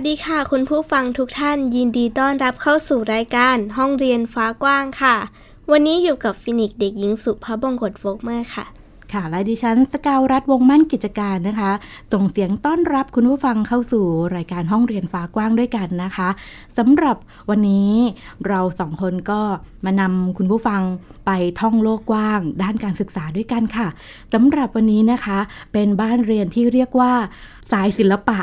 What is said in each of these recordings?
วัสดีค่ะ คุณผู้ฟังทุกท่านยินดีต้อนรับเข้าสู่รายการห้องเรียนฟ้ากว้างค่ะ วันนี้อยู่กับฟินิกเด็กหญิงสุภาพบงกตโฟกเมอร์ค่ะ ค่ะ และดิฉันสกาวรัฐวงมั่นกิจการนะคะ ส่งเสียงต้อนรับคุณผู้ฟังเข้าสู่รายการห้องเรียนฟ้ากว้างด้วยกันนะคะสำหรับวันนี้เราสองคนก็มานำคุณผู้ฟังไปท่องโลกกว้าง ด้านการศึกษาด้วยกันค่ะสำหรับวันนี้นะคะ เป็นบ้านเรียนที่เรียกว่า สายศิลปะ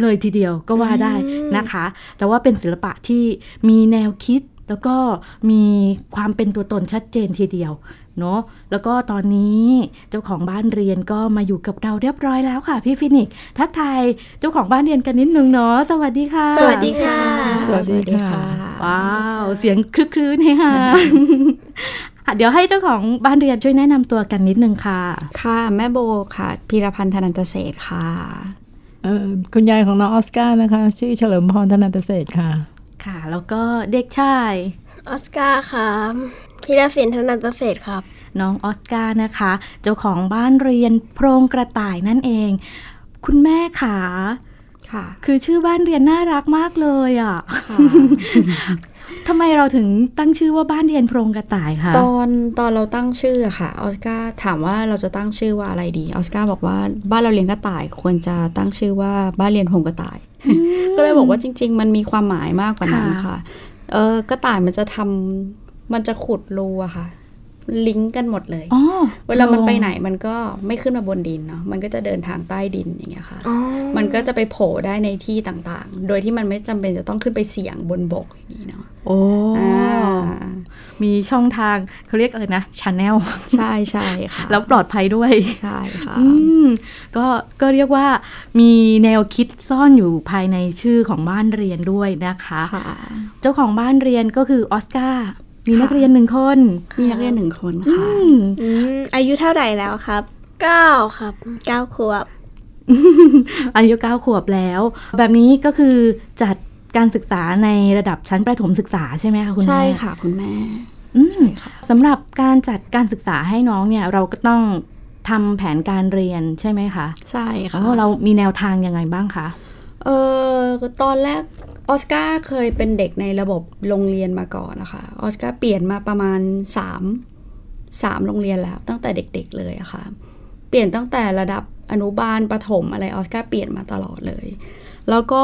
เลยทีเดียวก็ว่าได้นะคะ แต่ว่าเป็นศิลปะที่มีแนวคิดแล้วก็มีความเป็นตัวตนชัดเจนทีเดียวเนาะแล้วก็ตอนนี้เจ้าของบ้านเรียนก็มาอยู่กับเราเรียบร้อยแล้วค่ะ พี่ฟินิกซ์ทักทายเจ้าของบ้านเรียนกันนิดนึงเนาะสวัสดีค่ะ สวัสดีค่ะ สวัสดีค่ะ ว้าว เสียงคลึกคลื้นให้ค่ะเดี๋ยวให้เจ้าของบ้านเรียนช่วยแนะนำตัวกันนิดนึงค่ะ ค่ะ แม่โบค่ะพีรพันธ์ธนันตเศรษฐ์ค่ะเอ่อ คุณยายของน้องออสการ์นะคะ ชื่อเฉลิมพรธนันตเศรษฐ์ค่ะ ค่ะ แล้วก็เด็กชายออสการ์ค่ะพิรศินธนันตเศรษฐ์ครับ น้องออสการ์นะคะ เจ้าของบ้านเรียนโพรงกระต่ายนั่นเอง คุณแม่ขาค่ะ คือชื่อบ้านเรียนน่ารักมากเลยอะค่ะ ทำไมเราถึงตั้งชื่อว่าบ้านเรียนโพรงกระต่ายคะตอนตอนเราตั้งชื่ออะค่ะออสการ์ถามว่าเราจะตั้งชื่อว่าอะไรดีออสการ์บอกว่าบ้านเราเลี้ยงกระต่ายควรจะตั้งชื่อว่าบ้านเรียนพงกระต่าย ก็เลยบอกว่าจริง ๆ มันมีความหมายมากกว่านั้นค่ะเออกระต่ายมันจะทำมันจะขุดรูอะค่ะ ลิงก์กันหมดเลยอ๋อเวลามันไปไหนมันก็ไม่ขึ้นมาบนดินเนาะมันก็จะเดินทางใต้ดินอย่างเงี้ยค่ะ มันก็จะไปโผล่ได้ในที่ต่างๆ โดยที่มันไม่จำเป็นจะต้องขึ้นไปเสี่ยงบนบกอย่างนี้เนาะโอ้อ่ามีช่องทางเขาเรียกอะไรนะชาแนลใช่ใช่ค่ะ แล้วปลอดภัยด้วยใช่ค่ะอืมก็ก็เรียกว่ามีแนวคิดซ่อนอยู่ภายในชื่อของบ้านเรียนด้วยนะคะค่ะเจ้าของบ้านเรียนก็คือออสการ์ มีค่ะนักเรียนหนึ่งคน มีนักเรียนหนึ่งคนค่ะอืมอืมอายุเท่าไหร่แล้วครับเก้าครับเก้าขวบ อายุเก้าขวบแล้ว แบบนี้ก็คือจัดการศึกษาในระดับชั้นประถมศึกษาใช่ไหมคะคุณแม่ ใช่ค่ะ คุณแม่อืมใช่ค่ะสำหรับการจัดการศึกษาให้น้องเนี่ย เราก็ต้องทำแผนการเรียนใช่ไหมคะ ใช่ค่ะอ๋อเรามีแนวทางยังไงบ้างคะเออตอนแรก ออสการ์เคยเป็นเด็กในระบบโรงเรียนมาก่อนนะคะออสการ์เปลี่ยนมาประมาณสามสามโรงเรียนแล้ว ตั้งแต่เด็กๆเลยอะค่ะ เปลี่ยนตั้งแต่ระดับอนุบาลประถมอะไรออสการ์เปลี่ยนมาตลอดเลย แล้วก็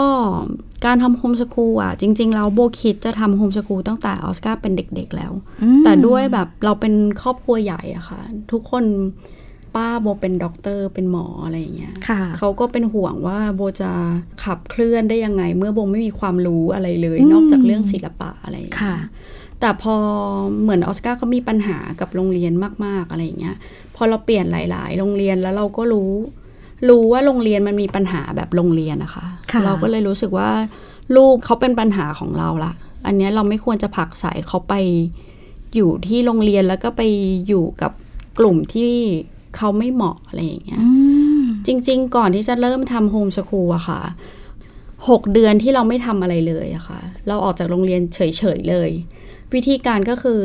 การทำ homeschool อะ จริง ๆ เราโบคิดจะทำ homeschool ตั้งแต่ออสการ์เป็นเด็ก ๆ แล้วอืมแต่ด้วยแบบเราเป็นครอบครัวใหญ่อะค่ะ ทุกคน ป้าโบเป็นด็อกเตอร์เป็นหมออะไรอย่างเงี้ยค่ะเขาก็เป็นห่วงว่าโบจะขับเคลื่อนได้ยังไง เมื่อโบไม่มีความรู้อะไรเลยอืมนอกจากเรื่องศิลปะอะไรอย่างเงี้ยค่ะแต่พอเหมือนออสการ์เขามีปัญหากับโรงเรียนมาก ๆ อะไรอย่างเงี้ย พอเราเปลี่ยนหลาย ๆ โรงเรียนแล้วเราก็รู้ รู้ว่าโรงเรียนมันมีปัญหาแบบโรงเรียนนะคะค่ะเราก็เลยรู้สึกว่าลูกเขาเป็นปัญหาของเราละอันเนี้ยเราไม่ควรจะผลักใส่เขาไปอยู่ที่โรงเรียนแล้วก็ไปอยู่กับกลุ่มที่ เขาไม่เหมาะอะไรอย่างเงี้ยอืมจริง ๆ ก่อนที่จะเริ่มทำโฮมสคูลอะค่ะหกเดือนที่เราไม่ทำอะไรเลยอะค่ะ เราออกจากโรงเรียนเฉย ๆ เลย วิธีการก็คือ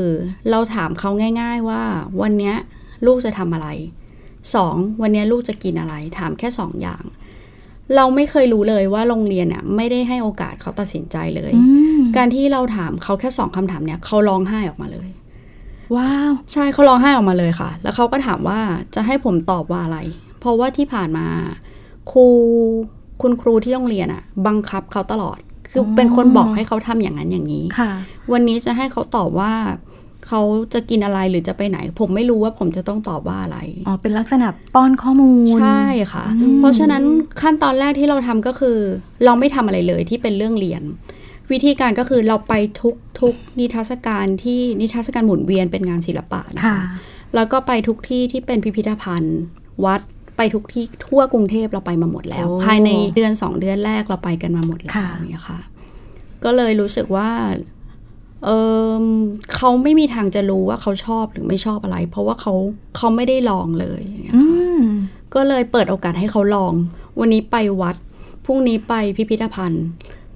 เราถามเขาง่าย ๆ ว่า วันเนี้ยลูกจะทำอะไรสองวันเนี้ยลูกจะกินอะไร ถามแค่สองอย่าง เราไม่เคยรู้เลยว่าโรงเรียนอะไม่ได้ให้โอกาสเขาตัดสินใจเลยอืมการที่เราถามเขาแค่สองคำถามเนี้ยเขาร้องไห้ออกมาเลย ว้าว ใช่เขาร้องไห้ออกมาเลยค่ะ แล้วเขาก็ถามว่าจะให้ผมตอบว่าอะไร เพราะว่าที่ผ่านมา ครูคุณครูที่โรงเรียนอะบังคับเขาตลอด คือออเป็นคนบอกให้เขาทำอย่างนั้นอย่างนี้ค่ะ วันนี้จะให้เขาตอบว่าเขาจะกินอะไรหรือจะไปไหน ผมไม่รู้ว่าผมจะต้องตอบว่าอะไร อ๋อ เป็นลักษณะป้อนข้อมูล ใช่ค่ะอืมเพราะฉะนั้นขั้นตอนแรกที่เราทำก็คือ เราไม่ทำอะไรเลยที่เป็นเรื่องเรียน วิธีการก็คือเราไปทุกทุกนิทรรศการที่นิทรรศการหมุนเวียนเป็นงานศิลปะนะคะค่ะแล้วก็ไปทุกที่ที่เป็นพิพิธภัณฑ์ วัดไปทุกที่ทั่วกรุงเทพเราไปมาหมดแล้วโอ้ภายในเดือนสองเดือนแรกเราไปกันมาหมดแล้วค่ะอย่างเงี้ยค่ะ ก็เลยรู้สึกว่าเออเขาไม่มีทางจะรู้ว่าเขาชอบหรือไม่ชอบอะไร เพราะว่าเขาเขาไม่ได้ลองเลยอย่างเงี้ยอืมก็เลยเปิดโอกาสให้เขาลอง วันนี้ไปวัดพรุ่งนี้ไปพิพิธภัณฑ์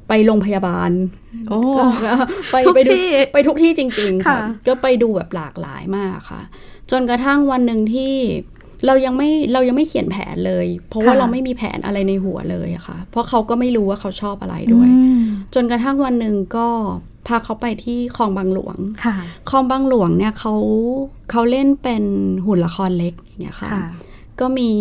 ไปโรงพยาบาลโอ้ไปทุกไปดูที่ไปทุกที่จริง ๆ ค่ะ ก็ไปดูแบบหลากหลายมากค่ะ จนกระทั่งวันหนึ่งที่เรายังไม่เรายังไม่เขียนแผนเลย เพราะว่าค่ะเราไม่มีแผนอะไรในหัวเลยอะค่ะ เพราะเขาก็ไม่รู้ว่าเขาชอบอะไรด้วยอืมจนกระทั่งวันหนึ่งก็พาเขาไปที่คลองบางหลวงค่ะคลองบางหลวงเนี่ยเขาเขาเล่นเป็นหุ่นละครเล็กอย่างเงี้ยค่ะค่ะ ก็มี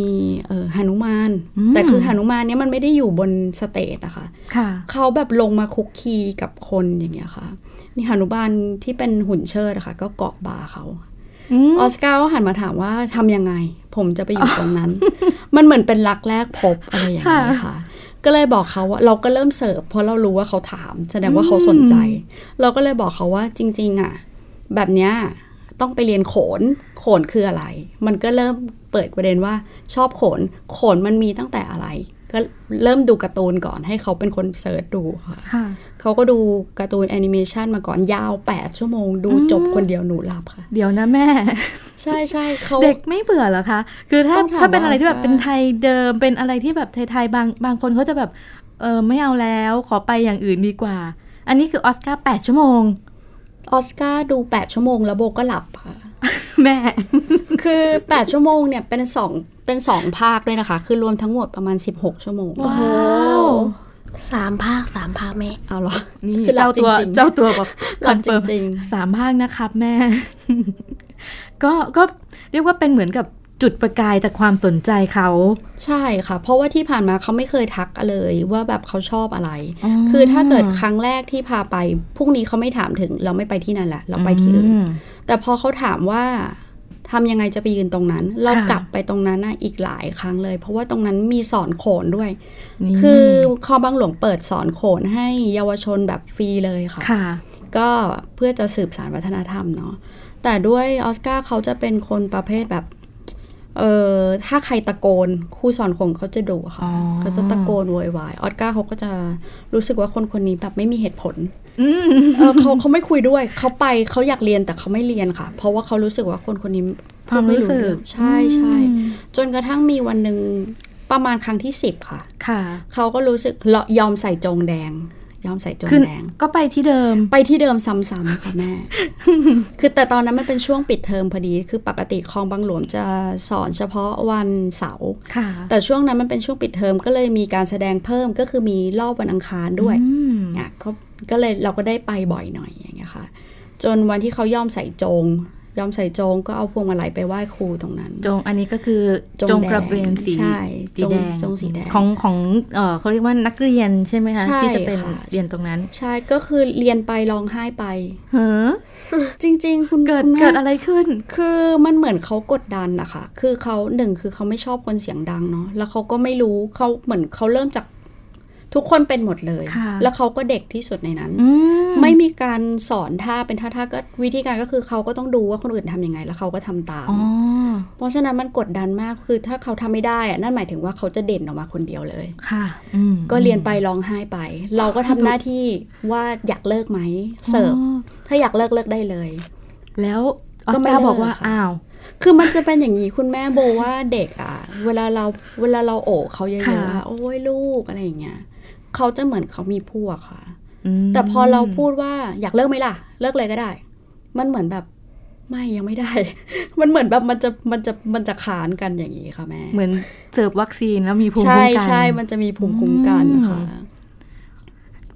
เออหนุมานอืมแต่คือหนุมานเนี่ยมันไม่ได้อยู่บนสเตจอะค่ะค่ะเขาแบบลงมาคุกคีกับคนอย่างเงี้ยค่ะ นี่หนุมานที่เป็นหุ่นเชิดอะค่ะ ก็เกาะบ่าเขาอืมออสการ์ก็หันมาถามว่าทำยังไง ผมจะไปอยู่ตรงนั้น มันเหมือนเป็นรักแรกพบอะไรอย่างเงี้ยค่ะ ก็เลยบอกเขาว่าเราก็เริ่มเสิร์ฟเพราะเรารู้ว่าเขาถาม แสดงว่าเขาสนใจ เราก็เลยบอกเขาว่าจริง ๆอะแบบเนี้ยต้องไปเรียนโขน โขนคืออะไร มันก็เริ่ม เปิดประเด็นว่าชอบโขน โขนมันมีตั้งแต่อะไร ก็เริ่มดูการ์ตูนก่อนให้เขาเป็นคน search ดูค่ะค่ะ เขาก็ดูการ์ตูนแอนิเมชันมาก่อนยาว 8 ชั่วโมง ดูจบคนเดียวหนูหลับค่ะ เดี๋ยวนะแม่ ใช่ใช่เขาเด็กไม่เบื่อเหรอคะ คือถ้าต้องถามถ้าเป็นอะไรที่แบบว่าเป็นไทยเดิมเป็นอะไรที่แบบไทยๆบางบางคนเขาจะแบบเออไม่เอาแล้วขอไปอย่างอื่นดีกว่า อันนี้คือออสการ์แปดชั่วโมงออสการ์ดู 8 ชั่วโมงแล้วโบก็หลับค่ะ แม่ คือ8ชั่วโมงเนี่ยเป็นสองเป็นสองภาคด้วยนะคะ คือรวมทั้งหมดประมาณ16ชั่วโมง ว้าวสามภาคสามภาคแม่ เอาเหรอ นี่คือหลับเจ้าตัวจริงๆเจ้าตัวบอกหลับ confirm จริงสามภาคนะครับแม่ ก็ก็เรียกว่าเป็นเหมือนกับ จุดประกายจากความสนใจเขา ใช่ค่ะ เพราะว่าที่ผ่านมาเขาไม่เคยทักเลยว่าแบบเขาชอบอะไรอ๋อคือถ้าเกิดครั้งแรกที่พาไปพรุ่งนี้เขาไม่ถามถึง เราไม่ไปที่นั่นแหละ เราไปที่อื่นมแต่พอเขาถามว่าทำยังไงจะไปยืนตรงนั้น เราค่ะกลับไปตรงนั้นน่ะอีกหลายครั้งเลย เพราะว่าตรงนั้นมีสอนโขนด้วยนี่คือคอบางหลวงเปิดสอนโขนให้เยาวชนแบบฟรีเลยค่ะค่ะก็เพื่อจะสืบสารวัฒนธรรมเนาะแต่ด้วยออสการ์เขาจะเป็นคนประเภทแบบ เออถ้าใครตะโกนครูสอนโขนเขาจะดุค่ะอ๋อเขาจะตะโกนโวยวายออสการ์เขาก็จะรู้สึกว่าคนคนนี้แบบไม่มีเหตุผลอืมเออเขาเขาไม่คุยด้วย เขาไปเขาอยากเรียนแต่เขาไม่เรียนค่ะ เพราะว่าเขารู้สึกว่าคนคนนี้ความพูดไรู้สึกเองใช่ใช่อืมจนกระทั่งมีวันหนึ่งประมาณครั้งที่สิบค่ะ ค่ะ เขาก็รู้สึกยอมใส่จงแดง ยอมใส่จงคือแดง ก็ไปที่เดิมไปที่เดิมซ้ำๆค่ะแม่ คือแต่ตอนนั้นมันเป็นช่วงปิดเทอมพอดี คือปกติคลองบางหลวงจะสอนเฉพาะวันเสาร์ค่ะแต่ช่วงนั้นมันเป็นช่วงปิดเทอมก็เลยมีการแสดงเพิ่มก็คือมีรอบวันอังคารด้วยอืมเนี่ยก็ก็เลยเราก็ได้ไปบ่อยหน่อยอย่างเงี้ยค่ะ จนวันที่เขายอมใส่จง ยอมใส่จงก็เอาพวงมาลัยไปไหว้ครูตรงนั้นจงอันนี้ก็คือจงจงแดงกระเบนสีใช่สีจงแดงจงสีแดงของของเออเขาเรียกว่านักเรียนใช่ไหมคะใช่ที่จะเป็นค่ะเรียนตรงนั้น ใช่ก็คือเรียนไปร้องไห้ไปเฮ้อจริง ๆ คุณเกิดคุณแม่เกิดอะไรขึ้น คือมันเหมือนเขากดดันนะคะคือเขาหนึ่งคือเขาไม่ชอบคนเสียงดังเนาะแล้วเขาก็ไม่รู้เขาเหมือนเขาเริ่มจาก ทุกคนเป็นหมดเลยค่ะแล้วเขาก็เด็กที่สุดในนั้นอืไม่มีการสอนท่าเป็นท่าท่าก็วิธีการก็คือเขาก็ต้องดูว่าคนอื่นทำยังไง แล้วเขาก็ทำตามอ๋อเพราะฉะนั้นมันกดดันมากคือถ้าเขาทำไม่ได้อะนั่นหมายถึงว่าเขาจะเด่นออกมาคนเดียวเลยค่ะอืมก็เรียนไปร้องไห้ไป เราก็ทำหน้าที่ว่าอยากเลิกไหมเสิร์ฟอ๋อถ้าอยากเลิกเลิกได้เลย แล้วออก็สไม่การ์เลิกบอกว่าค่ะอ้าวคือมันจะเป็นอย่างนี้คุณแม่โบว่าเด็กอะ เวลาเราเวลาเราโอบเขาเยอะๆค่ะว่าโอ้ยลูกอะไรอย่างเงี้ย เขาจะเหมือนเขามีพวกค่ะมแต่พอเราพูดว่าอยากเลิกไหมล่ะ เลิกเลยก็ได้ มันเหมือนแบบไม่ยังไม่ได้ มันเหมือนแบบมันจะมันจะมันจะขานกันอย่างนี้ค่ะแม่ เหมือนเสิร์ฟวัคซีนแล้วมีภูมิใช่คุ้มกันใช่มันจะมีภูมิคุ้มกันค่ะ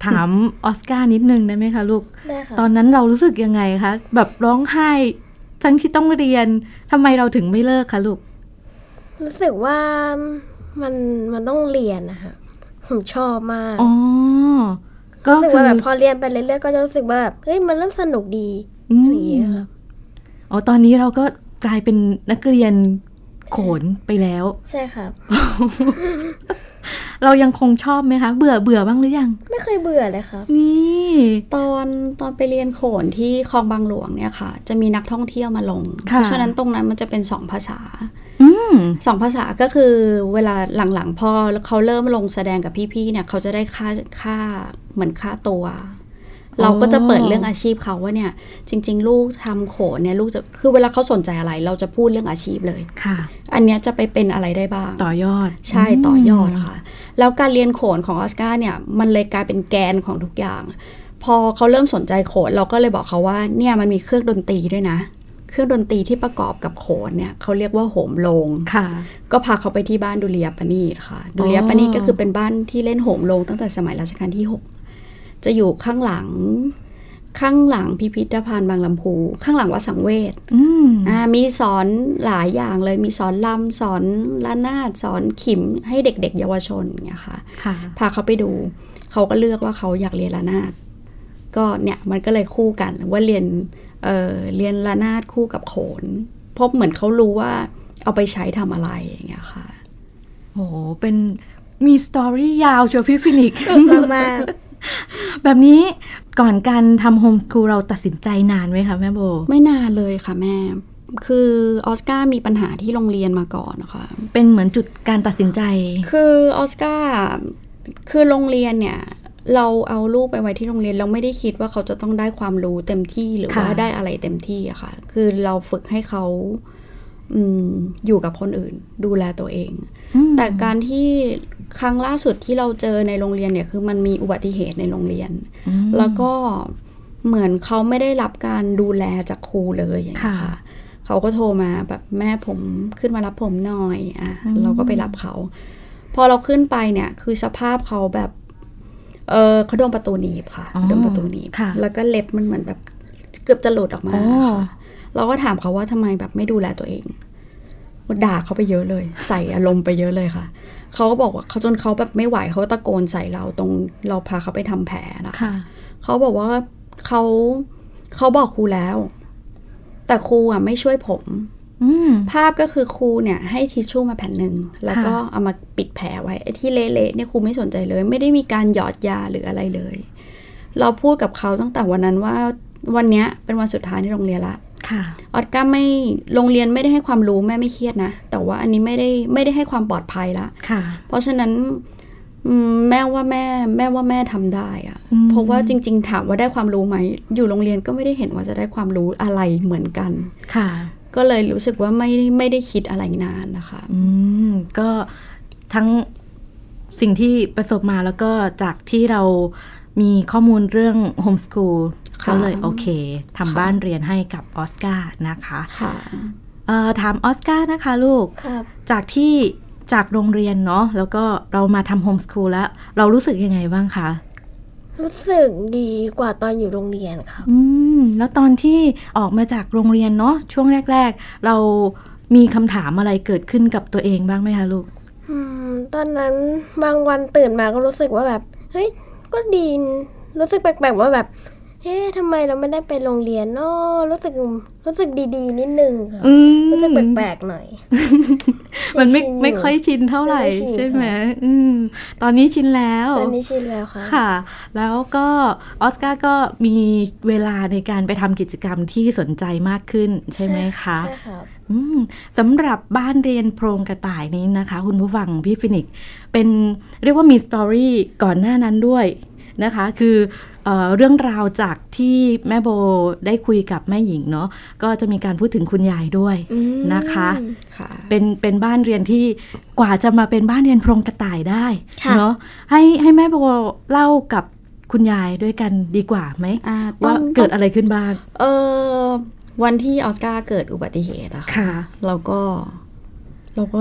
ถามออสการ์นิดนึงได้ไหมคะลูกได้ค่ะตอนนั้นเรารู้สึกยังไงคะ แบบร้องไห้ทั้งที่ต้องเรียนทำไมเราถึงไม่เลิกคะลูก รู้สึกว่ามันมันต้องเรียนนะคะ ผมชอบมากอ๋อก็รู้สึกคือว่าแบบพอเรียนไปเรื่อยๆก็จะรู้สึกว่าแบบเฮ้ยมันเริ่มสนุกดีอืมอะไรอย่างเงี้ยค่ะอ๋อตอนนี้เราก็กลายเป็นนักเรียนโขนไปแล้ว ใช่ครับ เรายังคงชอบไหมคะ เบื่อเบื่อบ้างหรือยัง ไม่เคยเบื่อเลยครับ นี่ ตอนตอนไปเรียนโขนที่คลองบางหลวงเนี่ยค่ะ จะมีนักท่องเที่ยวมาลงค่ะเพราะฉะนั้นตรงนั้นมันจะเป็นสองภาษา อืมมสองภาษาก็คือเวลาหลังๆพอเขาเริ่มลงแสดงกับพี่ๆเนี่ย เขาจะได้ค่าค่าเหมือนค่าตัว เราก็จะเปิดเรื่องอาชีพเขาว่าเนี่ย จริง ๆ ลูกทำโขนเนี่ยลูกจะคือเวลาเขาสนใจอะไร เราจะพูดเรื่องอาชีพเลยค่ะ อันเนี้ยจะไปเป็นอะไรได้บ้าง ต่อยอด ใช่ต่อยอดค่ะ แล้วการเรียนโขนของออสการ์เนี่ย มันเลยกลายเป็นแกนของทุกอย่าง พอเขาเริ่มสนใจโขน เราก็เลยบอกเขาว่าเนี่ยมันมีเครื่องดนตรีด้วยนะ เครื่องดนตรีที่ประกอบกับโขนเนี่ยเขาเรียกว่าโหมโลงค่ะ ก็พาเขาไปที่บ้านดุริยาปณีตค่ะ ดุริยาปณีตก็คือเป็นบ้านที่เล่นโหมโลงตั้งแต่สมัยรัชกาลที่ 6 จะอยู่ข้างหลังข้างหลังพิพิธภัณฑ์บางลำพู ข้างหลังวัดสังเวชอืมอ่ามีสอนหลายอย่างเลยมีสอนลำสอนละนาดสอนขิมให้เด็ก ๆ เยาวชนอย่างเงี้ยค่ะค่ะ พาเขาไปดู เขาก็เลือกว่าเขาอยากเรียนละนาดก็เนี่ยมันก็เลยคู่กันว่าเรียน เอ่อเรียนละนาดคู่กับโขนเพราะเหมือนเขารู้ว่าเอาไปใช้ทำอะไรอย่างเงี้ยค่ะโหเป็นมีสตอรี่ยาวเชียวพี่ฟินิกซ์มากแบบนี้ก่อนการทำโฮมสคูลเราตัดสินใจนานไหมคะแม่โบ ไม่นานเลยค่ะแม่ คือออสการ์มีปัญหาที่โรงเรียนมาก่อนนะคะเป็นเหมือนจุดการตัดสินใจ คือออสการ์คือโรงเรียนเนี่ย เราเอาลูกไปไว้ที่โรงเรียนเราไม่ได้คิดว่าเขาจะต้องได้ความรู้เต็มที่หรือค่ะว่าได้อะไรเต็มที่อะค่ะ คือเราฝึกให้เขาอืมอยู่กับคนอื่น ดูแลตัวเองอืมแต่การที่ครั้งล่าสุดที่เราเจอในโรงเรียนเนี่ย คือมันมีอุบัติเหตุในโรงเรียนอืมแล้วก็เหมือนเขาไม่ได้รับการดูแลจากครูเลยอย่างเงี้ยค่ะค่ะ เขาก็โทรมาแบบแม่ผมขึ้นมารับผมหน่อยอะอืมเราก็ไปรับเขา พอเราขึ้นไปเนี่ย คือสภาพเขาแบบ เออเขาโดนประตูหนีบค่ะอ๋อโดนประตูหนีบค่ะแล้วก็เล็บมันเหมือนแบบเกือบจะหลุดออกมาอ๋อค่ะเราก็ถามเขาว่าทำไมแบบไม่ดูแลตัวเองด่าเขาไปเยอะเลย ใส่อารมณ์ไปเยอะเลยค่ะเขาก็บอกว่าเขาจนเขาแบบไม่ไหวเขาตะโกนใส่เราตรงเราพาเขาไปทำแผลนะคะค่ะเขาบอกว่าเขาเขาบอกครูแล้ว แต่ครูอะไม่ช่วยผมอืม ภาพก็คือครูเนี่ยให้ทิชชู่มาแผ่นหนึ่งแล้วก็เอามาปิดแผลไว้ไอ้ที่เละๆเนี่ยครูไม่สนใจเลย ไม่ได้มีการหยอดยาหรืออะไรเลย เราพูดกับเขาตั้งแต่วันนั้นว่าวันเนี้ยเป็นวันสุดท้ายในโรงเรียนละค่ะออสการ์ไม่โรงเรียนไม่ได้ให้ความรู้แม่ไม่เครียดนะ แต่ว่าอันนี้ไม่ได้ไม่ได้ให้ความปลอดภัยละค่ะเพราะฉะนั้นอืมแม่ว่าแม่แม่ว่าแม่ทำได้อะอืมเพราะว่าจริง ๆ ถามว่าได้ความรู้ไหม อยู่โรงเรียนก็ไม่ได้เห็นว่าจะได้ความรู้อะไรเหมือนกันค่ะ ก็เลยรู้สึกว่าไม่ได้ไม่ได้คิดอะไรนานนะคะ อืมก็ทั้งสิ่งที่ประสบมาแล้วก็จากที่เรามีข้อมูลเรื่องโฮมส o ูลค่ะก็เลยโอเคทำบ้านเรียนให้กับออสการ์นะคะค่ะเอ่อถามออสการ์นะคะลูกครับจากที่จากโรงเรียนเนาะแล้วก็เรามาทำโฮมส o ูลแล้ว เรารู้สึกยังไงบ้างคะ รู้สึกดีกว่าตอนอยู่โรงเรียนครับอืมแล้วตอนที่ออกมาจากโรงเรียนเนาะช่วงแรก ๆ เรามีคำถามอะไรเกิดขึ้นกับตัวเองบ้างไหมคะลูกอืมตอนนั้นบางวันตื่นมาก็รู้สึกว่าแบบเฮ้ยก็ดีนรู้สึกแปลกๆว่าแบบ เฮ้ทำไมเราไม่ได้ไปโรงเรียนเนาะรู้สึกรู้สึกดีๆ นิดนึงครับอืมรู้สึกแปลกๆหน่อย มันไม่ชินอยู่ไม่ค่อยชินเท่าไหร่ไม่ชินใช่ไหมค่ะอืมตอนนี้ชินแล้ว ตอนนี้ชินแล้วค่ะค่ะ แล้วก็ออสการ์ก็มีเวลาในการไปทำกิจกรรมที่สนใจมากขึ้นใช่ไหมคะใช่ครับอืมสำหรับบ้านเรียนโพรงกระต่ายนี้นะคะ คุณผู้ฟังพี่ฟินิกซ์เป็นเรียกว่ามีสตอรี่ก่อนหน้านั้นด้วยนะคะ คือ เออเรื่องราวจากที่แม่โบได้คุยกับแม่หญิงเนาะก็จะมีการพูดถึงคุณยายด้วยอืมนะคะค่ะเป็นเป็นบ้านเรียนที่กว่าจะมาเป็นบ้านเรียนโพรงกระต่ายได้ค่ะเนาะให้ให้แม่โบเล่ากับคุณยายด้วยกันดีกว่าไหมอ่าว่าต้องเกิดอะไรขึ้นบ้าง เออวันที่ออสการ์เกิดอุบัติเหตุอะค่ะค่ะเราก็ เราก็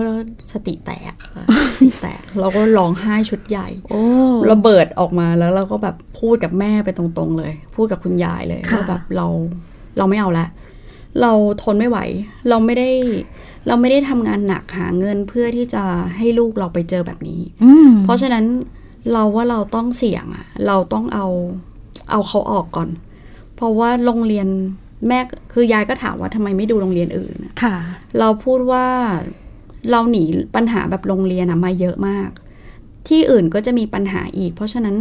สติแตกค่ะสติแตก เราก็ร้องไห้ชุดใหญ่โอ้ระเบิดออกมาแล้วเราก็แบบพูดกับแม่ไปตรงๆเลย พูดกับคุณยายเลยค่ะว่าแบบเราเราไม่เอาละเราทนไม่ไหว เราไม่ได้ เราไม่ได้ทำงานหนักหาเงินเพื่อที่จะให้ลูกเราไปเจอแบบนี้อืมเพราะฉะนั้นเราว่าเราต้องเสี่ยงอะเราต้องเอาเอาเขาออกก่อน เพราะว่าโรงเรียนแม่คือยายก็ถามว่าทำไมไม่ดูโรงเรียนอื่นอะค่ะ เราพูดว่า เราหนีปัญหาแบบโรงเรียนอะมาเยอะมาก ที่อื่นก็จะมีปัญหาอีก เพราะฉะนั้น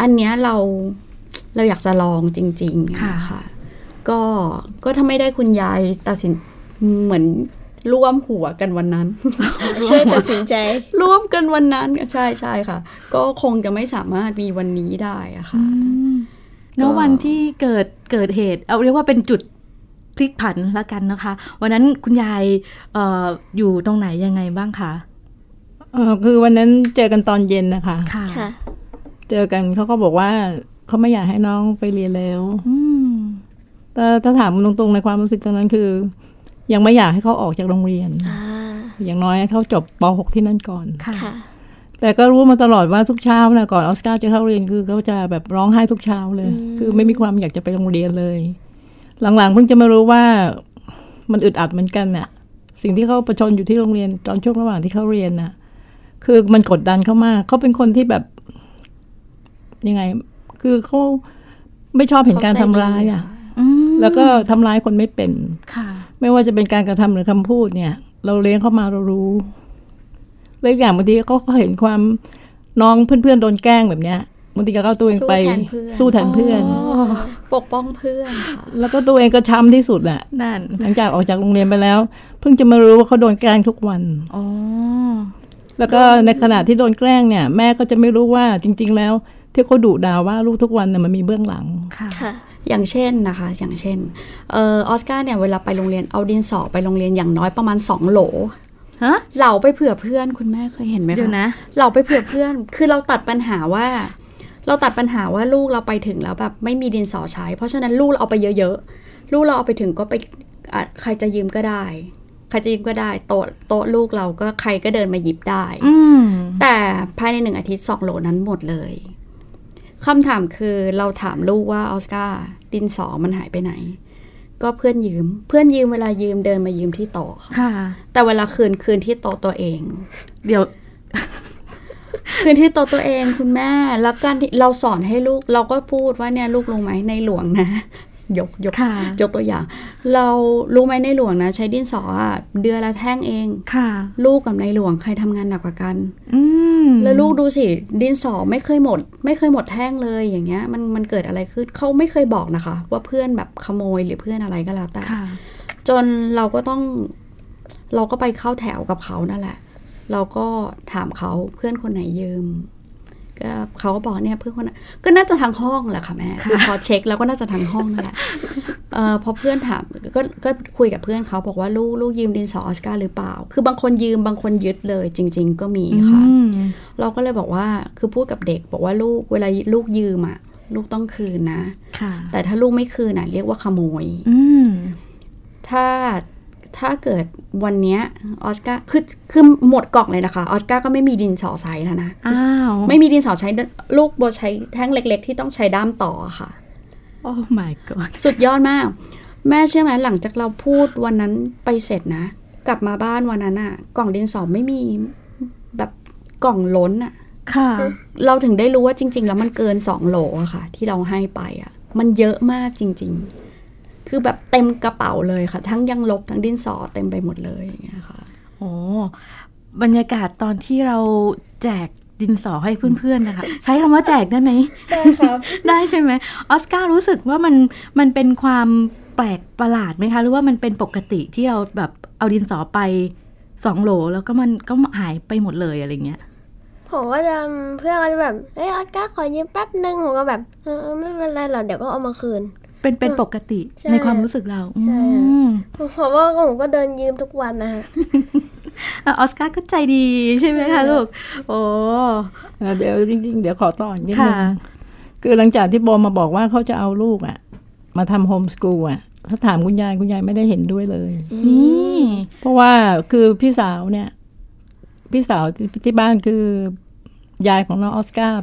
อันเนี้ยเราเราอยากจะลองจริงๆค่ะค่ะก็ก็ถ้าไม่ได้คุณยายตัดสินเหมือนร่วมหัวกันวันนั้น ช่วยตัดสินใจ ร่วมกันวันนั้นใช่ใช่ค่ะ ก็คงจะไม่สามารถมีวันนี้ได้อะค่ะแล้ววันที่เกิดเกิดเหตุ เอาเรียกว่าเป็นจุด พลิกผันละกันนะคะ วันนั้นคุณยายเอออยู่ตรงไหนยังไงบ้างคะเออคือวันนั้นเจอกันตอนเย็นนะคะค่ะค่ะเจอกันเขาก็บอกว่าเขาไม่อยากให้น้องไปเรียนแล้วอืมแต่ถ้าถามตรงๆในความรู้สึกตอนนั้นคือ ยังไม่อยากให้เขาออกจากโรงเรียนอ่าอย่างน้อยให้เขาจบป .6 ที่นั่นก่อนค่ะค่ะแต่ก็รู้มาตลอดว่าทุกเช้านะก่อนออสการ์จะเข้าเรียนคือเขาจะแบบร้องไห้ทุกเช้าเลย คือไม่มีความอยากจะไปโรงเรียนเลย หลังๆเพิ่งจะมารู้ว่ามันอึดอัดเหมือนกันน่ะ สิ่งที่เขาประชนอยู่ที่โรงเรียนตอนช่วงระหว่างที่เขาเรียนน่ะ คือมันกดดันเขามากเขาเป็นคนที่แบบยังไง คือเขาไม่ชอบเห็นการทำร้ายอะอืมแล้วก็ทำร้ายคนไม่เป็นค่ะ ไม่ว่าจะเป็นการกระทำหรือคำพูดเนี่ย เราเลี้ยงเข้ามาเรารู้เลยอย่างบางทีเขาก็เห็นความน้องเพื่อนๆโดนแกล้งแบบเนี้ย บางทีก็เอาตัวเองไปสู้แทนเพื่อนสู้แทนเพื่อนปกป้องเพื่อนค่ะแล้วก็ตัวเองก็ช้ำที่สุดแหละนั่น หลังจากออกจากโรงเรียนไปแล้ว เพิ่งจะมารู้ว่าเขาโดนแกล้งทุกวันอ๋อแล้วก็ในขณะที่โดนแกล้งเนี่ย แม่ก็จะไม่รู้ว่าจริง ๆ แล้ว ที่เขาดุด่าว่าลูกทุกวันเนี่ยมันมีเบื้องหลังค่ะค่ะอย่างเช่นนะคะ อย่างเช่นเอ่อออสการ์เนี่ยเวลาไปโรงเรียนเอาดินสอไปโรงเรียนอย่างน้อยประมาณสองโหลฮะเหล่าไปเผื่อเพื่อนคุณแม่เคยเห็นไหมคะเดี๋ยวนะเหล่าไปเผื่อเพื่อน คือเราตัดปัญหาว่า เราตัดปัญหาว่าลูกเราไปถึงแล้วแบบไม่มีดินสอใช้ เพราะฉะนั้นลูกเราเอาไปเยอะๆ ลูกเราเอาไปถึงก็ไปอะใครจะยืมก็ได้ ใครจะยืมก็ได้ โต๊ะโต๊ะลูกเราก็ใครก็เดินมาหยิบได้อืมแต่ภายในหนึ่งอาทิตย์สองโหลนั้นหมดเลยคำถามคือเราถามลูกว่าออสการ์ดินสอมันหายไปไหน ก็เพื่อนยืม เพื่อนยืมเวลายืมเดินมายืมที่โต๊ะค่ะค่ะแต่เวลาคืนคืนที่โต๊ะตัวเอง เดี๋ยว คืนที่โต๊ะตัวเองคุณแม่ แล้วการที่เราสอนให้ลูกเราก็พูดว่าเนี่ยลูกรู้ไหมในหลวงนะ ยกยกค่ะยกตัวอย่าง เรารู้ไหมในหลวงนะ ใช้ดินสออะเดือนละแท่งเองค่ะ ลูกกับในหลวงใครทำงานหนักกว่ากัน อืมแล้วลูกดูสิดินสอไม่เคยหมด ไม่เคยหมดแท่งเลยอย่างเงี้ย มันมันเกิดอะไรขึ้นเขาไม่เคยบอกนะคะ ว่าเพื่อนแบบขโมยหรือเพื่อนอะไรก็แล้วแต่ค่ะจนเราก็ต้อง เราก็ไปเข้าแถวกับเขานั่นแหละ เราก็ถามเขาเพื่อนคนไหนยืมก็เขาก็บอกเนี่ยเพื่อนคนนั้นก็น่าจะทางห้องแหละค่ะแม่คือพอเช็คแล้วก็น่าจะทางห้องนั่นแหละเออพอเพื่อนถามก็ก็คุยกับเพื่อนเขาบอกว่าลูกลูกยืมดินสอออสการ์หรือเปล่า คือบางคนยืมบางคนยึดเลย จริง ๆ ก็มีค่ะอืมเราก็เลยบอกว่าคือพูดกับเด็ก บอกว่าลูกเวลาลูกยืมอะลูกต้องคืนนะค่ะแต่ถ้าลูกไม่คืนน่ะ เรียกว่าขโมยอืมถ้า ถ้าเกิดวันเนี้ยออสการ์คือคือหมดกล่องเลยนะคะออสการ์ก็ไม่มีดินสอใช้แล้วนะอ้าวไม่มีดินสอใช้ลูกโบใช้แท่งเล็ก ๆ ที่ต้องใช้ด้ามต่อค่ะโอ้ my god สุดยอดมาก แม่เชื่อไหมหลังจากเราพูดวันนั้นไปเสร็จนะ กลับมาบ้านวันนั้นอะกล่องดินสอไม่มีแบบกล่องล้นอะค่ะ เราถึงได้รู้ว่าจริง ๆ แล้วมันเกินสองโหลอะค่ะ ที่เราให้ไปอะมันเยอะมากจริง ๆ คือแบบเต็มกระเป๋าเลยค่ะ ทั้งยังลบทั้งดินสอเต็มไปหมดเลยอย่างเงี้ยค่ะโอ้บรรยากาศตอนที่เราแจกดินสอให้เพื่อนๆนะคะ ใช้คำว่าแจกได้ไหมได้ครับ ได้ใช่ไหมออสการ์รู้สึกว่ามันมันเป็นความแปลกประหลาดไหมคะ หรือว่ามันเป็นปกติที่เราแบบเอาดินสอไปสองโหลแล้วก็มันก็หายไปหมดเลยอะไรเงี้ยผมก็จะเพื่อนก็จะแบบเอ้ยออสการ์ขอยืมแป๊บนึงผมก็แบบเออเออไม่เป็นไรหรอกเดี๋ยวก็เอามาคืน เป็นเป็นปกติใช่ในความรู้สึกเราอืใช่มเพราะว่าผมก็เดินยืมทุกวันนะคะอะออสการ์ก็ใจดีใช่ไหมคะลูก โอ้เอ่อเดี๋ยวจริง ๆ เดี๋ยวขอต่ออีกนิดนึงค่ะคือหลังจากที่โบมาบอกว่าเขาจะเอาลูกอะ มาทำโฮมสกูลอะถ้าถามคุณยายคุณยายไม่ได้เห็นด้วยเลยนี่เพราะว่าคือพี่สาวเนี่ย พี่สาวที่ที่บ้านคือยายของน้องออสการ์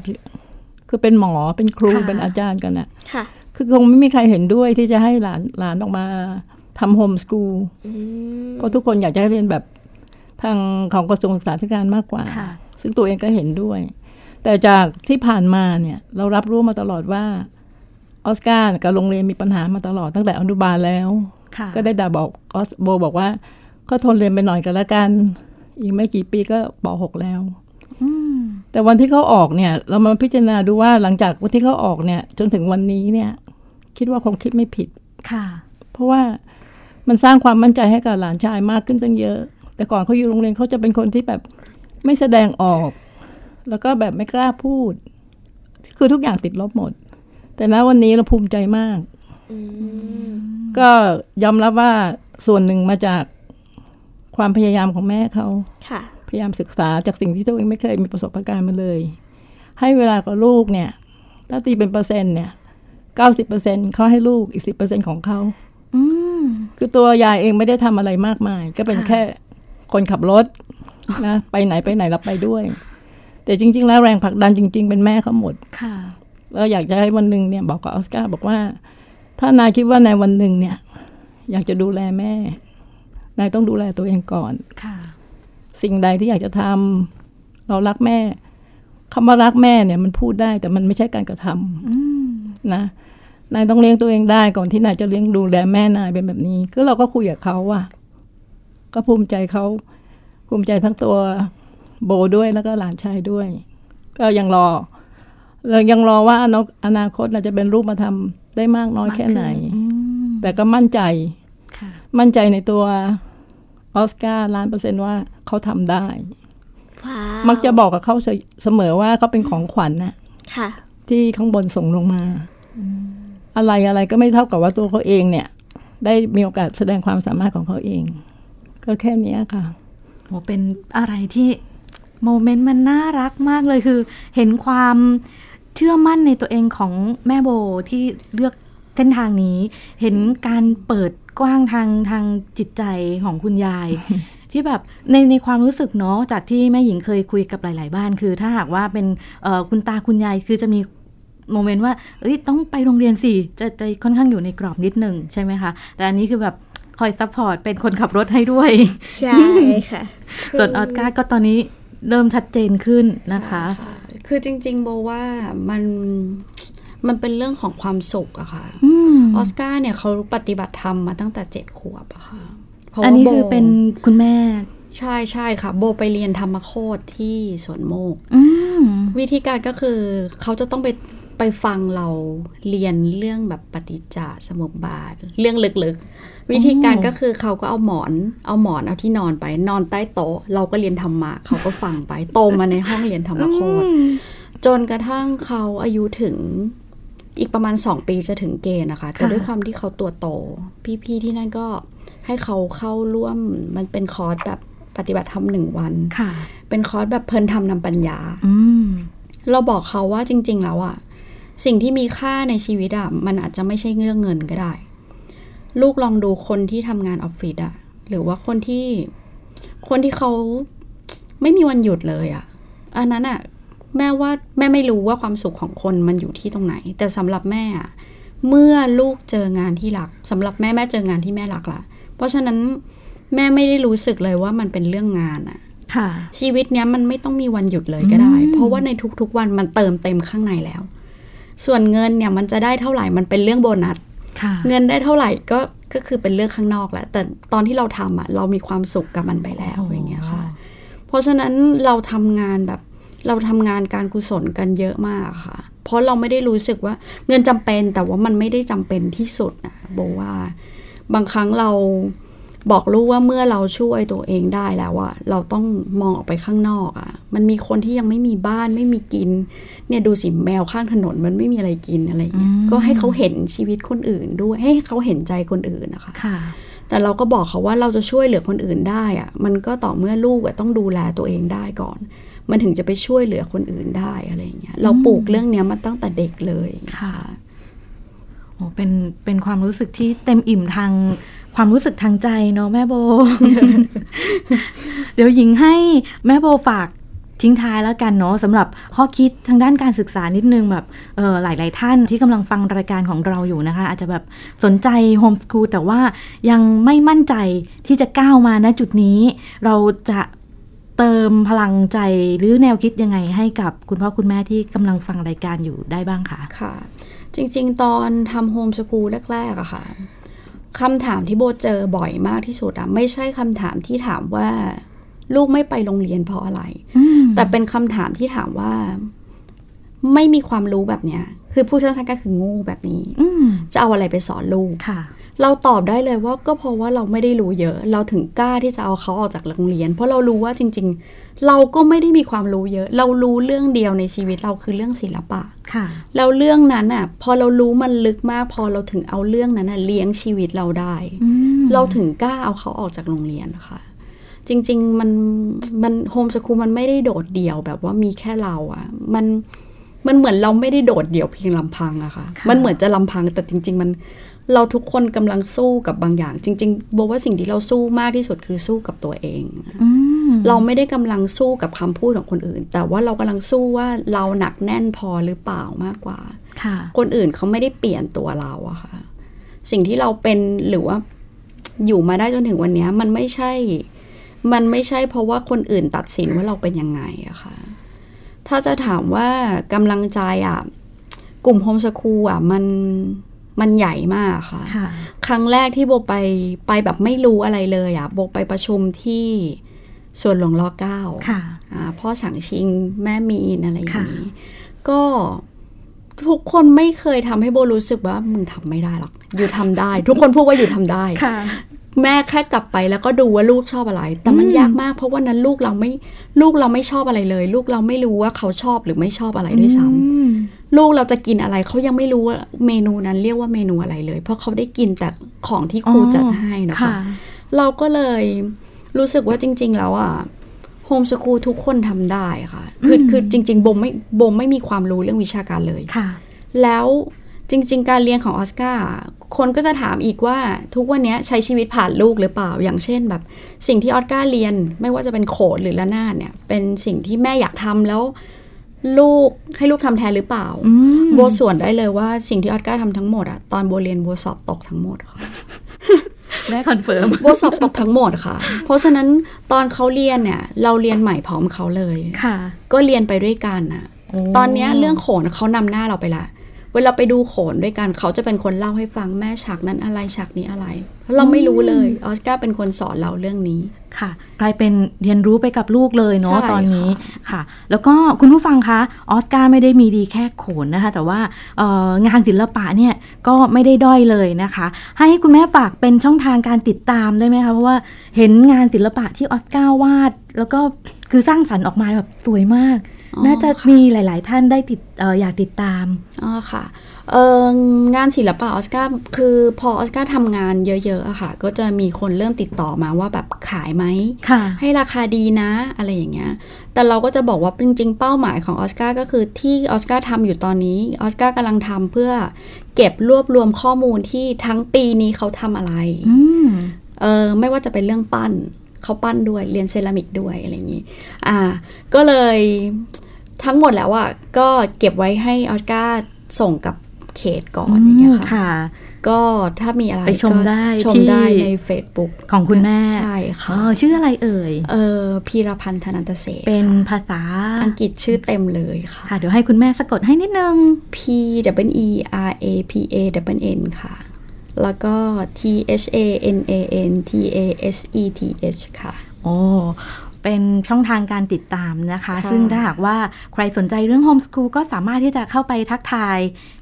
คือเป็นหมอเป็นครูเป็นอาจารย์กันอะ ค่ะคือคงไม่มีใครเห็นด้วยที่จะให้หลานหลานออกมาทำโฮมสกูลอืมเพราะทุกคนอยากจะให้เรียนแบบทางของกระทรวงศึกษาธิการมากกว่าค่ะซึ่งตัวเองก็เห็นด้วย แต่จากที่ผ่านมาเนี่ยเรารับรู้มาตลอดว่าออสการ์กับโรงเรียนมีปัญหามาตลอดตั้งแต่อนุบาลแล้วค่ะก็ได้ด่าบอกออสโบบอกว่า ก็ทนเรียนไปหน่อยกันละกัน อีกไม่กี่ปีก็ป .6 แล้วอืมแต่วันที่เขาออกเนี่ย เรามาพิจารณาดูว่าหลังจากวันที่เขาออกเนี่ย จนถึงวันนี้เนี่ย คิดว่าคงคิดไม่ผิดค่ะ เพราะว่ามันสร้างความมั่นใจให้กับหลานชายมากขึ้นตั้งเยอะ แต่ก่อนเขาอยู่โรงเรียนเขาจะเป็นคนที่แบบไม่แสดงออก แล้วก็แบบไม่กล้าพูด คือทุกอย่างติดลบหมด แต่ณวันนี้เราภูมิใจมากก็ยอมรับว่าส่วนหนึ่งมาจากความพยายามของแม่เขาค่ะพยายามศึกษาจากสิ่งที่ตัวเองไม่เคยมีประสบการณ์มาเลย ให้เวลากับลูกเนี่ย ถ้าตีเป็นเปอร์เซ็นต์เนี่ย เก้าสิบเปอร์เซ็นเขาให้ลูกอีกสิบเปอร์เซ็นของเขาอืมคือตัวยายเองไม่ได้ทำอะไรมากมาย ก็เป็นค่ะแค่คนขับรถนะไปไหนไปไหนเราไปด้วย แต่จริง ๆ แล้วแรงผลักดันจริง ๆ เป็นแม่เขาหมดค่ะแล้วอยากจะให้วันหนึ่งเนี่ยบอกกับออสการ์บอกว่า ถ้านายคิดว่าในวันหนึ่งเนี่ย อยากจะดูแลแม่นายต้องดูแลตัวเองก่อนค่ะ สิ่งใดที่อยากจะทำเรารักแม่คำว่ารักแม่เนี่ยมันพูดได้แต่มันไม่ใช่การกระทำอืมนะ นายต้องเลี้ยงตัวเองได้ก่อนที่นายจะเลี้ยงดูแลแม่นายเป็นแบบนี้ ก็เราก็คุยกับเขาอะก็ภูมิใจเขาภูมิใจทั้งตัวโบด้วยแล้วก็หลานชายด้วย ก็ยังรอเรายังรอว่าอนอนาคตเราจะเป็นรูปมาทำได้มากน้อยแค่ไหนอืมแต่ก็มั่นใจค่ะมั่นใจในตัวออสการ์ล้านเปอร์เซ็นต์ว่าเขาทำได้ว้าวมักจะบอกกับเขาเสเสมอว่าเขาเป็นของขวัญน่ะค่ะที่ข้างบนส่งลงมา อะไรอะไรก็ไม่เท่ากับว่าตัวเขาเองเนี่ย ได้มีโอกาสแสดงความสามารถของเขาเอง ก็แค่นี้ค่ะโหเป็นอะไรที่โมเมนต์มันน่ารักมากเลยคือ เห็นความเชื่อมั่นในตัวเองของแม่โบที่เลือกเส้นทางนี้ เห็นการเปิดกว้างทางทางจิตใจของคุณยาย ที่แบบในในความรู้สึกเนาะจากที่แม่หญิงเคยคุยกับหลาย ๆ บ้าน คือ ถ้าหากว่าเป็นเออคุณตาคุณยายคือจะมี โมเมนต์ว่าเอ้ยต้องไปโรงเรียนสิจะจะค่อนข้างอยู่ในกรอบนิดหนึ่งใช่ไหมคะแต่อันนี้คือแบบคอย support เป็นคนขับรถให้ด้วย ใช่ค่ะ ส่วนออสการ์ก็ตอนนี้เริ่มชัดเจนขึ้นนะคะ คือจริง ๆ โบว่ามันมันเป็นเรื่องของความสุขอะค่ะอืมออสการ์เนี่ยเขาปฏิบัติธรรมมาตั้งแต่เจ็ดขวบอะค่ะเพราะว่าอันนี้โบคือเป็นคุณแม่ ใช่ใช่ค่ะ โบไปเรียนธรรมโฆษณ์ที่สวนโมกอืมวิธีการก็คือเขาจะต้องไป ไปฟังเราเรียนเรื่องแบบปฏิจจสมุปบาท เรื่องลึกๆ วิธีการก็คือเขาก็เอาหมอนเอาหมอนเอาที่นอนไปนอนใต้โต๊ะ เราก็เรียนธรรมะเขาก็ฟังไปโตมาในห้องเรียนธรรมโคตรจนกระทั่งเขาอายุถึงอีกประมาณสองปีจะถึงเกณฑ์นะคะ แต่ค่ะด้วยความที่เขาตัวโต พี่ๆที่นั่นก็ให้เขาเข้าร่วมมันเป็นคอร์สแบบปฏิบัติธรรมหนึ่งวันค่ะเป็นคอร์สแบบเพลินธรรมนำปัญญาอืมเราบอกเขาว่าจริง ๆ แล้วอะ สิ่งที่มีค่าในชีวิตอะมันอาจจะไม่ใช่เรื่องเงินก็ได้ ลูกลองดูคนที่ทำงานออฟฟิศอะหรือว่าคนที่ คนที่เขาไม่มีวันหยุดเลยอะอันนั้นอะแม่ว่าแม่ไม่รู้ว่าความสุขของคนมันอยู่ที่ตรงไหน แต่สำหรับแม่อะเมื่อลูกเจองานที่รักสำหรับแม่แม่เจองานที่แม่รักละเพราะฉะนั้นแม่ไม่ได้รู้สึกเลยว่ามันเป็นเรื่องงานอะค่ะชีวิตเนี้ยมันไม่ต้องมีวันหยุดเลยก็ได้อืมเพราะว่าในทุกๆวันมันเติมเต็มข้างในแล้ว ส่วนเงินเนี่ยมันจะได้เท่าไหร่มันเป็นเรื่องโบนัสค่ะเงินได้เท่าไหร่ก็ก็คือเป็นเรื่องข้างนอกแหละแต่ตอนที่เราทำอะเรามีความสุขกับมันไปแล้วอย่างเงี้ยค่ะ เพราะฉะนั้นเราทำงานแบบเราทำงานการกุศลกันเยอะมากค่ะ เพราะเราไม่ได้รู้สึกว่าเงินจำเป็นแต่ว่ามันไม่ได้จำเป็นที่สุดนะโบว่า บางครั้งเรา บอกลูกว่าเมื่อเราช่วยตัวเองได้แล้วอะเราต้องมองออกไปข้างนอกอะมันมีคนที่ยังไม่มีบ้านไม่มีกิน เนี่ยดูสิแมวข้างถนนมันไม่มีอะไรกินอะไรอย่างเงี้ยอืมก็ให้เขาเห็นชีวิตคนอื่นด้วยให้เขาเห็นใจคนอื่นนะคะค่ะ แต่เราก็บอกเขาว่าเราจะช่วยเหลือคนอื่นได้อะมันก็ต่อเมื่อลูกอะต้องดูแลตัวเองได้ก่อน มันถึงจะไปช่วยเหลือคนอื่นได้อะไรอย่างเงี้ยเราปลูกเรื่องเนี้ยมาตั้งแต่เด็กเลยค่ะโอ้เป็นเป็นความรู้สึกที่เต็มอิ่มทาง ความรู้สึกทางใจเนาะแม่โบ เดี๋ยวหญิงให้แม่โบฝากทิ้งท้ายแล้วกันเนาะสำหรับข้อคิดทางด้านการศึกษานิดนึงแบบเออหลาย ๆ ท่านที่กำลังฟังรายการของเราอยู่นะคะ อาจจะแบบสนใจโฮมส o ูลแต่ว่ายังไม่มั่นใจที่จะก้าวมาณจุดนี้ เราจะเติมพลังใจหรือแนวคิดยังไงให้กับคุณพ่อคุณแม่ที่กำลังฟังรายการอยู่ได้บ้างคะค่ะ จริง ๆ ตอนทำโฮมสกูลแรกๆอะค่ะ คำถามที่โบเจอบ่อยมากที่สุดอะไม่ใช่คำถามที่ถามว่า ลูกไม่ไปโรงเรียนเพราะอะไร แต่เป็นคำถามที่ถามว่า ไม่มีความรู้แบบเนี้ย คือพูดสั้นๆก็คือโงูแบบนี้อืมจะเอาอะไรไปสอนลูกค่ะ เราตอบได้เลยว่าก็เพราะว่าเราไม่ได้รู้เยอะ เราถึงกล้าที่จะเอาเขาออกจากโรงเรียน เพราะเรารู้ว่าจริง ๆ เราก็ไม่ได้มีความรู้เยอะ เรารู้เรื่องเดียวในชีวิตเราคือเรื่องศิลปะค่ะแล้วเรื่องนั้นอะ พอเรารู้มันลึกมาก พอเราถึงเอาเรื่องนั้นอะเลี้ยงชีวิตเราได้อืมเราถึงกล้าเอาเขาออกจากโรงเรียนนะคะจริง ๆ มันมันโฮมสคูลมันไม่ได้โดดเดี่ยวแบบว่ามีแค่เราอะ่ะ มันมันเหมือนเราไม่ได้โดดเดี่ยวเพียงลำพังอะค่ะค่ะ มันเหมือนจะลำพังแต่จริง ๆ มัน เราทุกคนกำลังสู้กับบางอย่าง จริงๆบอกว่าสิ่งที่เราสู้มากที่สุดคือสู้กับตัวเองอืมเราไม่ได้กำลังสู้กับคำพูดของคนอื่น แต่ว่าเรากำลังสู้ว่าเราหนักแน่นพอหรือเปล่ามากกว่าค่ะ คนอื่นเขาไม่ได้เปลี่ยนตัวเราอะค่ะ สิ่งที่เราเป็นหรือว่าอยู่มาได้จนถึงวันเนี้ยมันไม่ใช่ มันไม่ใช่เพราะว่าคนอื่นตัดสินว่าเราเป็นยังไงอะค่ะ ถ้าจะถามว่ากำลังใจอะกลุ่มโฮมสคูลอะมัน มันใหญ่มากค่ะค่ะ ครั้งแรกที่โบไปไปแบบไม่รู้อะไรเลยอะโบไปประชุมที่สวนหลวงรอเก้าค่ะอ่าพ่อฉางชิงแม่มีนอะไรอย่างค่ะนี้ ก็ทุกคนไม่เคยทำให้โบรู้สึกว่ามึงทำไม่ได้หรอก อยู่ทำได้ ทุกคนพูดว่าอยู่ทำได้ค่ะ แม่แค่กลับไปแล้วก็ดูว่าลูกชอบอะไร แต่มันยากมาก เพราะว่านั้นลูกเราไม่ลูกเราไม่ชอบอะไรเลย ลูกเราไม่รู้ว่าเขาชอบหรือไม่ชอบอะไรด้วยซ้ำอืมลูกเราจะกินอะไรเขายังไม่รู้ว่าเมนูนั้นเรียกว่าเมนูอะไรเลย เพราะเขาได้กินแต่ของที่ครูอ๋อจัดให้นะคะค่ะเราก็เลยรู้สึกว่าจริง ๆ แล้วอะโฮมสคูลทุกคนทำได้ค่ะ คืออืมคือจริง ๆบมไม่บมไม่มีความรู้เรื่องวิชาการเลยค่ะ แล้วจริง ๆ การเรียนของออสการ์ คนก็จะถามอีกว่าทุกวันเนี้ยใช้ชีวิตผ่านลูกหรือเปล่า อย่างเช่นแบบ สิ่งที่ออสการ์เรียนไม่ว่าจะเป็นโขนหรือละนาดเนี่ย เป็นสิ่งที่แม่อยากทำแล้ว ลูกให้ลูกทำแทนหรือเปล่าอืมโบส่วนได้เลยว่าสิ่งที่ออสการ์ทำทั้งหมดอะตอนโบเรียนโบสอบตกทั้งหมดค่ะแม่ confirm โบสอบตกทั้งหมดค่ะ เพราะฉะนั้นตอนเขาเรียนเนี่ย เราเรียนใหม่พร้อมเขาเลยค่ะ ก็เรียนไปด้วยกันน่ะตอนเนี้ยเรื่องโขนเขานำหน้าเราไปละ เวลาไปดูโขนด้วยกันเขาจะเป็นคนเล่าให้ฟังแม่ฉากนั้นอะไรฉากนี้อะไร เราไม่รู้เลยออสการ์เป็นคนสอนเราเรื่องนี้ค่ะ กลายเป็นเรียนรู้ไปกับลูกเลยเนาะใช่ตอนนี้ค่ะค่ะ แล้วก็คุณผู้ฟังคะออสการ์ไม่ได้มีดีแค่โขนนะคะ แต่ว่าเอ่องานศิลปะเนี่ยก็ไม่ได้ด้อยเลยนะคะ ให้คุณแม่ฝากเป็นช่องทางการติดตามได้ไหมคะ เพราะว่าเห็นงานศิลปะที่ออสการ์วาด แล้วก็คือสร้างสรรค์ออกมาแบบสวยมากอ๋อน่าจะค่ะมีหลาย ๆ ท่านได้ติดเอ่ออยากติดตามอ๋อค่ะเออ งานศิลปะออสการ์คือพอออสการ์ทำงานเยอะๆอะค่ะ ก็จะมีคนเริ่มติดต่อมาว่าแบบขายไหมค่ะให้ราคาดีนะอะไรอย่างเงี้ย แต่เราก็จะบอกว่าจริงๆ เป้าหมายของออสการ์ก็คือที่ออสการ์ทำอยู่ตอนนี้ออสการ์กำลังทำเพื่อเก็บรวบรวมข้อมูลที่ทั้งปีนี้เขาทำอะไรอืมเออไม่ว่าจะเป็นเรื่องปั้นเขาปั้นด้วยเรียนเซรามิกด้วยอะไรอย่างนี้ อ่า ก็เลยทั้งหมดแล้วอะก็เก็บไว้ให้ออสการ์ส่งกับ เขตก่อนอย่างเงี้ยค่ะค่ะก็ถ้ามีอะไรไปชมก็ได้ชมที่ได้ใน Facebook ของคุณแม่ ใช่อ๋ค่ะอชื่ออะไรเอ่ย เออพีรพันธ์ธนันตเศรษฐ์เป็นค่ะภาษาอังกฤษชื่อเต็มเลยค่ะค่ะ เดี๋ยวให้คุณแม่สะกดให้นิดนึง P W E R A P A W N ค่ะ แล้วก็ T H A N A N T A S E T H ค่ะโอ้ เป็นช่องทางการติดตามนะคะค่ะซึ่งถ้าหากว่าใครสนใจเรื่องโฮมส o ูลก็สามารถที่จะเข้าไปทักทาย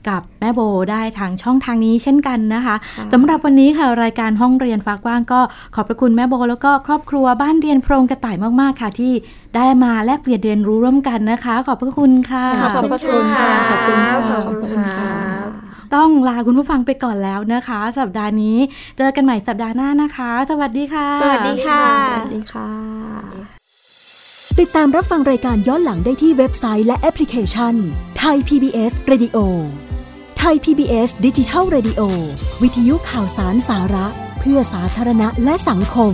กับแม่โบได้ทางช่องทางนี้เช่นกันนะคะสำหรับวันนี้ค่ะรายการห้องเรียนฟ้ากว้างก็ขอบพระคุณแม่โบ แล้วก็ครอบครัวบ้านเรียนโพรงกระต่ายมากๆค่ะ ที่ได้มาแลกเปลี่ยนเรียนรู้ร่วมกันนะคะ ขอบพระคุณค่ะ ขอบพระคุณค่ะขอบคุณค่ะขอบคุณค่ะ ต้องลาคุณผู้ฟังไปก่อนแล้วนะคะ สัปดาห์นี้เจอกันใหม่สัปดาห์หน้านะคะ สวัสดีค่ะ สวัสดีค่ะ สวัสดีค่ะ ติดตามรับฟังรายการย้อนหลังได้ที่เว็บไซต์และแอปพลิเคชันไทย PBS Radio ไทย PBS ดิจิทัล Radio วิทยุข่าวสารสาระ เพื่อสาธารณะและสังคม